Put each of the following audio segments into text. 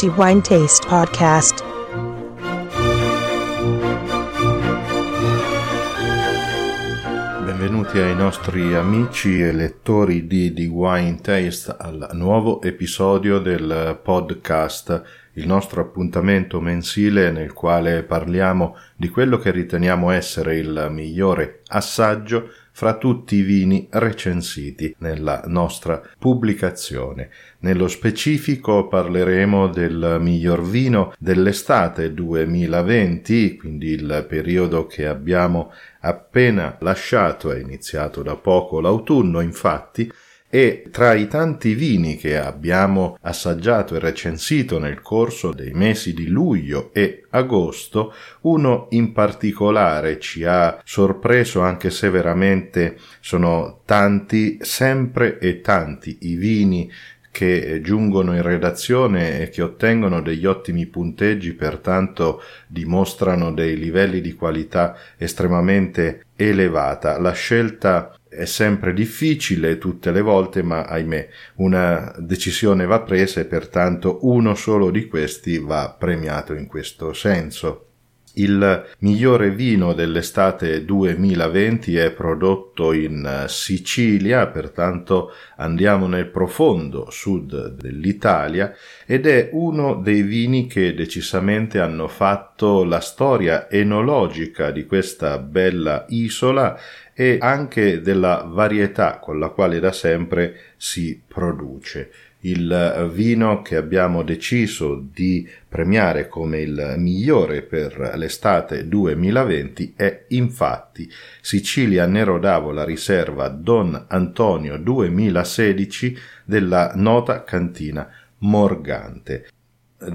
Crafty Wine Taste Podcast. Benvenuti ai nostri amici e lettori di The Wine Taste al nuovo episodio del podcast, il nostro appuntamento mensile nel quale parliamo di quello che riteniamo essere il migliore assaggio fra tutti i vini recensiti nella nostra pubblicazione. Nello specifico parleremo del miglior vino dell'estate 2020, quindi il periodo che abbiamo appena lasciato, è iniziato da poco l'autunno infatti, e tra i tanti vini che abbiamo assaggiato e recensito nel corso dei mesi di luglio e agosto, uno in particolare ci ha sorpreso anche se veramente sono tanti, sempre e tanti i vini che giungono in redazione e che ottengono degli ottimi punteggi, pertanto dimostrano dei livelli di qualità estremamente elevata. La scelta è sempre difficile tutte le volte, ma ahimè una decisione va presa e pertanto uno solo di questi va premiato in questo senso. Il migliore vino dell'estate 2020 è prodotto in Sicilia, pertanto andiamo nel profondo sud dell'Italia ed è uno dei vini che decisamente hanno fatto la storia enologica di questa bella isola e anche della varietà con la quale da sempre si produce il vino che abbiamo deciso di premiare come il migliore per l'estate 2020 è infatti Sicilia Nero d'Avola riserva Don Antonio 2016 della nota cantina Morgante.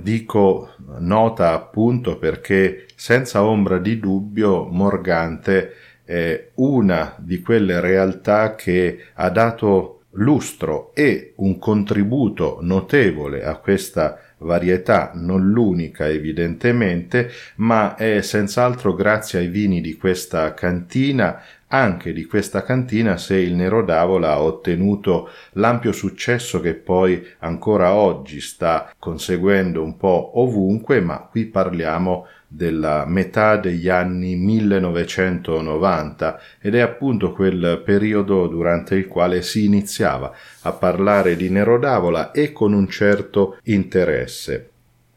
Dico nota appunto perché senza ombra di dubbio Morgante è una di quelle realtà che ha dato lustro e un contributo notevole a questa varietà, non l'unica evidentemente, ma è senz'altro grazie ai vini di questa cantina anche di questa cantina se il Nero d'Avola ha ottenuto l'ampio successo che poi ancora oggi sta conseguendo un po' ovunque, ma qui parliamo della metà degli anni 1990 ed è appunto quel periodo durante il quale si iniziava a parlare di Nero d'Avola e con un certo interesse.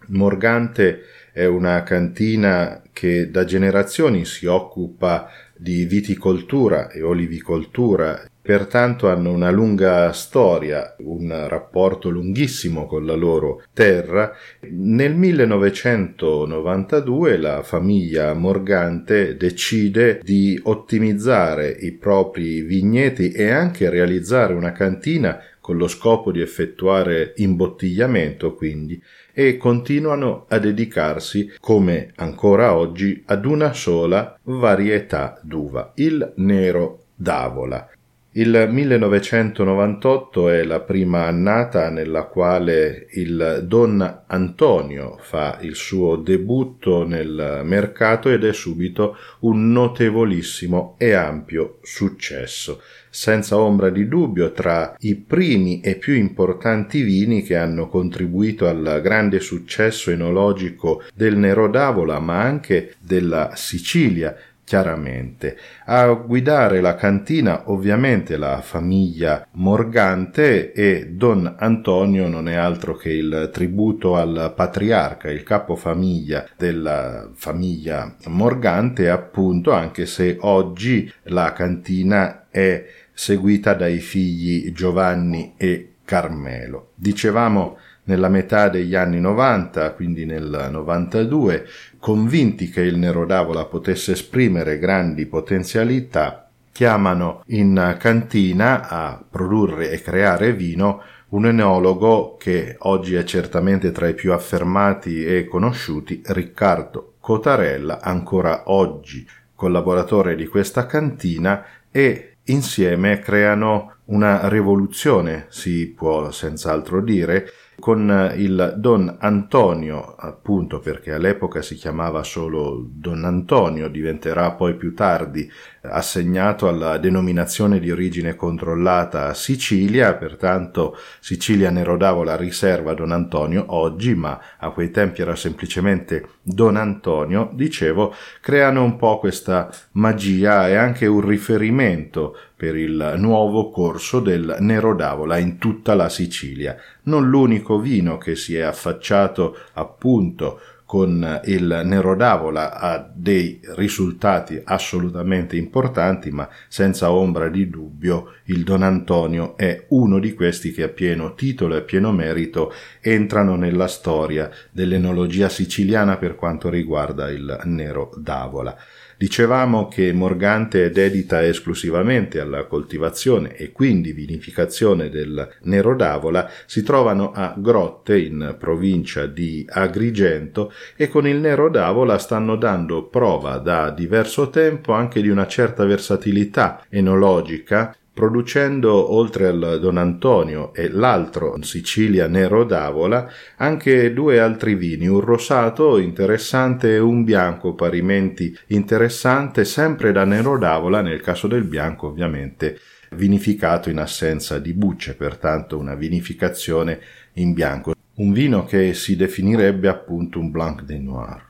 Morgante è una cantina che da generazioni si occupa di viticoltura e olivicoltura, pertanto hanno una lunga storia, un rapporto lunghissimo con la loro terra. Nel 1992 la famiglia Morgante decide di ottimizzare i propri vigneti e anche realizzare una cantina con lo scopo di effettuare imbottigliamento quindi e continuano a dedicarsi come ancora oggi ad una sola varietà d'uva, il nero d'avola. Il 1998 è la prima annata nella quale il Don Antonio fa il suo debutto nel mercato ed è subito un notevolissimo e ampio successo. Senza ombra di dubbio tra i primi e più importanti vini che hanno contribuito al grande successo enologico del Nero d'Avola ma anche della Sicilia chiaramente. A guidare la cantina ovviamente la famiglia Morgante e Don Antonio non è altro che il tributo al patriarca, il capofamiglia della famiglia Morgante appunto anche se oggi la cantina è seguita dai figli Giovanni e Carmelo. Dicevamo nella metà degli anni 90, quindi nel 92, convinti che il Nero d'Avola potesse esprimere grandi potenzialità, chiamano in cantina a produrre e creare vino un enologo che oggi è certamente tra i più affermati e conosciuti, Riccardo Cotarella, ancora oggi collaboratore di questa cantina e insieme creano una rivoluzione, si può senz'altro dire, con il Don Antonio, appunto perché all'epoca si chiamava solo Don Antonio, diventerà poi più tardi assegnato alla denominazione di origine controllata Sicilia, pertanto Sicilia ne la riserva Don Antonio oggi, ma a quei tempi era semplicemente Don Antonio, dicevo, creano un po' questa magia e anche un riferimento per il nuovo corso del Nero d'Avola in tutta la Sicilia. Non l'unico vino che si è affacciato appunto con il Nero d'Avola ha dei risultati assolutamente importanti, ma senza ombra di dubbio il Don Antonio è uno di questi che a pieno titolo e pieno merito entrano nella storia dell'enologia siciliana per quanto riguarda il Nero d'Avola. Dicevamo che Morgante è dedita esclusivamente alla coltivazione e quindi vinificazione del Nero d'Avola, si trovano a Grotte in provincia di Agrigento e con il Nero d'Avola stanno dando prova da diverso tempo anche di una certa versatilità enologica producendo oltre al Don Antonio e l'altro Sicilia Nero d'Avola anche due altri vini, un rosato interessante e un bianco parimenti interessante, sempre da Nero d'Avola, nel caso del bianco ovviamente vinificato in assenza di bucce, pertanto una vinificazione in bianco. Un vino che si definirebbe appunto un Blanc de Noir.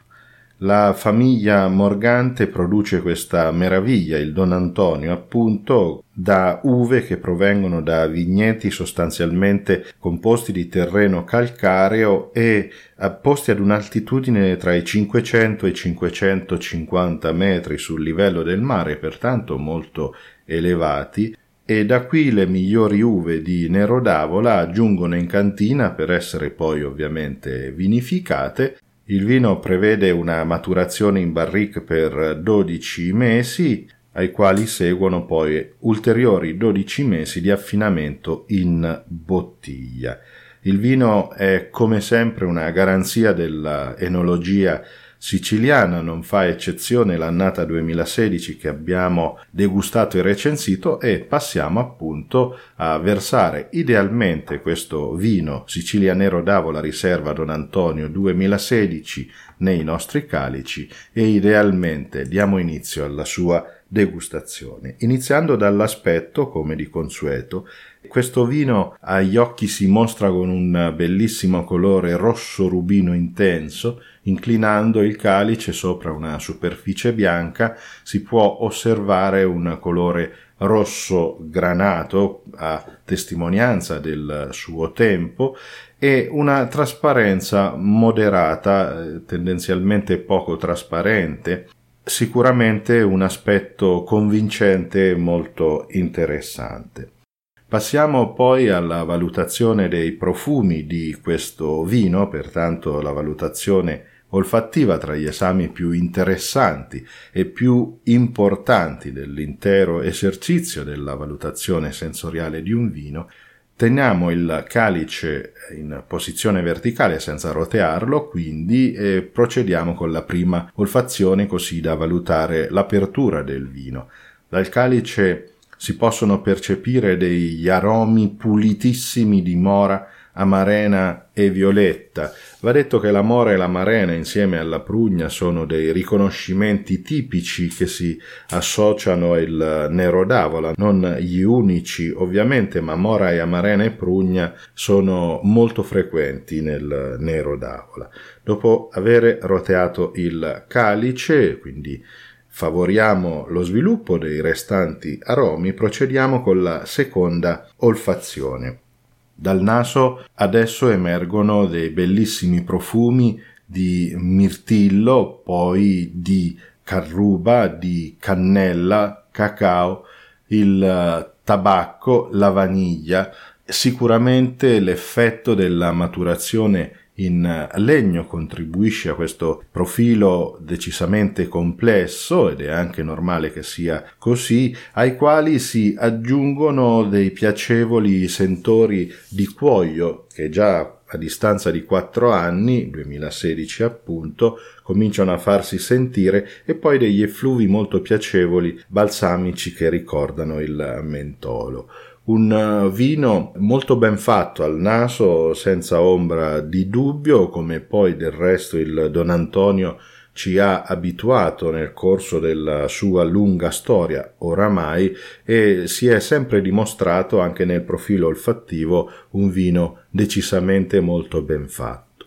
La famiglia Morgante produce questa meraviglia, il Don Antonio, appunto da uve che provengono da vigneti sostanzialmente composti di terreno calcareo e posti ad un'altitudine tra i 500 e i 550 metri sul livello del mare, pertanto molto elevati, e da qui le migliori uve di Nero d'Avola giungono in cantina per essere poi ovviamente vinificate il vino prevede una maturazione in barrique per 12 mesi, ai quali seguono poi ulteriori 12 mesi di affinamento in bottiglia. Il vino è come sempre una garanzia dell'enologia siciliana, non fa eccezione l'annata 2016 che abbiamo degustato e recensito e passiamo appunto a versare idealmente questo vino Sicilia Nero d'Avola Riserva Don Antonio 2016 nei nostri calici e idealmente diamo inizio alla sua degustazione, iniziando dall'aspetto, come di consueto, questo vino agli occhi si mostra con un bellissimo colore rosso rubino intenso, inclinando il calice sopra una superficie bianca si può osservare un colore rosso granato a testimonianza del suo tempo e una trasparenza moderata, eh, tendenzialmente poco trasparente, sicuramente un aspetto convincente e molto interessante. Passiamo poi alla valutazione dei profumi di questo vino, pertanto la valutazione olfattiva tra gli esami più interessanti e più importanti dell'intero esercizio della valutazione sensoriale di un vino, Teniamo il calice in posizione verticale senza rotearlo, quindi e procediamo con la prima olfazione così da valutare l'apertura del vino. Dal calice si possono percepire degli aromi pulitissimi di mora amarena e violetta. Va detto che la mora e l'amarena insieme alla prugna sono dei riconoscimenti tipici che si associano al nero d'avola, non gli unici ovviamente, ma mora e amarena e prugna sono molto frequenti nel nero d'avola. Dopo aver roteato il calice, quindi favoriamo lo sviluppo dei restanti aromi, procediamo con la seconda olfazione. Dal naso adesso emergono dei bellissimi profumi di mirtillo, poi di carruba, di cannella, cacao, il tabacco, la vaniglia, sicuramente l'effetto della maturazione in legno contribuisce a questo profilo decisamente complesso ed è anche normale che sia così, ai quali si aggiungono dei piacevoli sentori di cuoio che già a distanza di quattro anni, 2016 appunto, cominciano a farsi sentire e poi degli effluvi molto piacevoli balsamici che ricordano il mentolo un vino molto ben fatto al naso, senza ombra di dubbio, come poi del resto il Don Antonio ci ha abituato nel corso della sua lunga storia oramai e si è sempre dimostrato anche nel profilo olfattivo un vino decisamente molto ben fatto.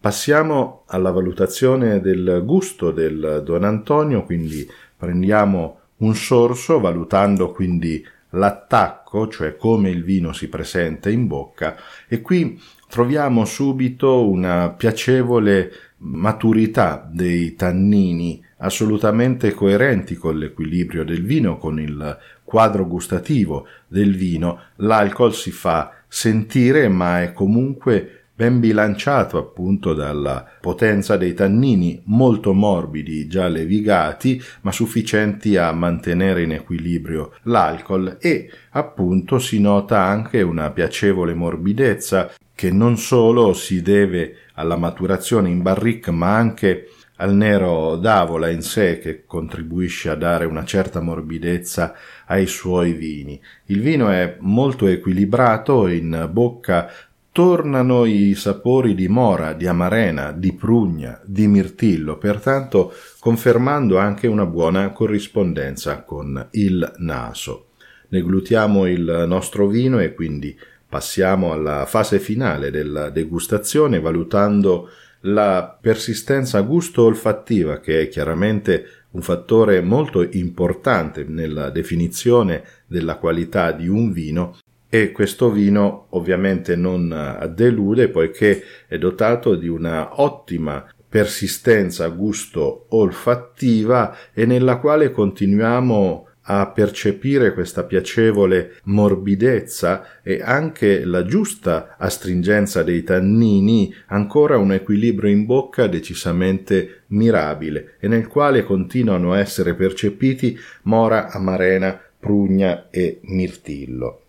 Passiamo alla valutazione del gusto del Don Antonio, quindi prendiamo un sorso valutando quindi l'attacco, cioè come il vino si presenta in bocca, e qui troviamo subito una piacevole maturità dei tannini assolutamente coerenti con l'equilibrio del vino, con il quadro gustativo del vino, l'alcol si fa sentire ma è comunque ben bilanciato appunto dalla potenza dei tannini molto morbidi, già levigati, ma sufficienti a mantenere in equilibrio l'alcol e appunto si nota anche una piacevole morbidezza che non solo si deve alla maturazione in barrique ma anche al nero d'avola in sé che contribuisce a dare una certa morbidezza ai suoi vini. Il vino è molto equilibrato, in bocca tornano i sapori di mora, di amarena, di prugna, di mirtillo, pertanto confermando anche una buona corrispondenza con il naso. Deglutiamo il nostro vino e quindi Passiamo alla fase finale della degustazione valutando la persistenza gusto-olfattiva che è chiaramente un fattore molto importante nella definizione della qualità di un vino e questo vino ovviamente non delude poiché è dotato di una ottima persistenza gusto-olfattiva e nella quale continuiamo a percepire questa piacevole morbidezza e anche la giusta astringenza dei tannini, ancora un equilibrio in bocca decisamente mirabile e nel quale continuano a essere percepiti mora, amarena, prugna e mirtillo.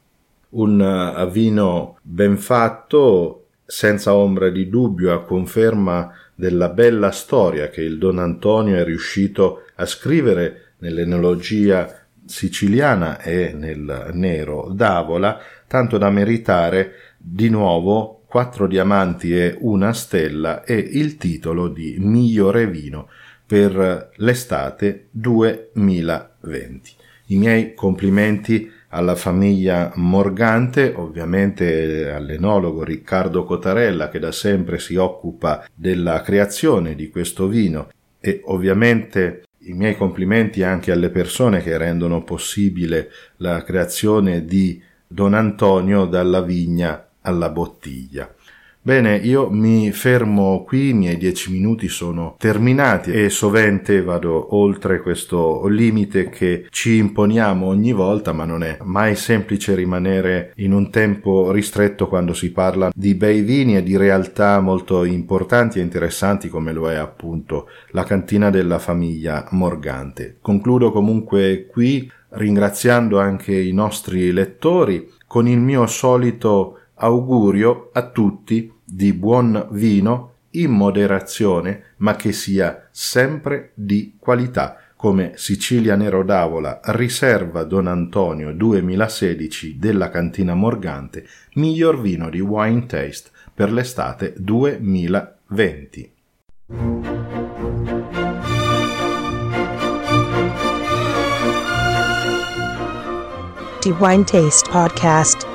Un uh, vino ben fatto, senza ombra di dubbio, a conferma della bella storia che il Don Antonio è riuscito a scrivere nell'enologia siciliana e nel nero d'Avola, tanto da meritare di nuovo quattro diamanti e una stella e il titolo di migliore vino per l'estate 2020. I miei complimenti alla famiglia Morgante, ovviamente all'enologo Riccardo Cotarella che da sempre si occupa della creazione di questo vino e ovviamente i miei complimenti anche alle persone che rendono possibile la creazione di Don Antonio dalla vigna alla bottiglia. Bene, io mi fermo qui, i miei dieci minuti sono terminati e sovente vado oltre questo limite che ci imponiamo ogni volta, ma non è mai semplice rimanere in un tempo ristretto quando si parla di bei vini e di realtà molto importanti e interessanti come lo è appunto la cantina della famiglia Morgante. Concludo comunque qui ringraziando anche i nostri lettori con il mio solito augurio a tutti di buon vino in moderazione, ma che sia sempre di qualità, come Sicilia Nero d'Avola riserva Don Antonio 2016 della cantina Morgante, miglior vino di Wine Taste per l'estate 2020. The Wine Taste Podcast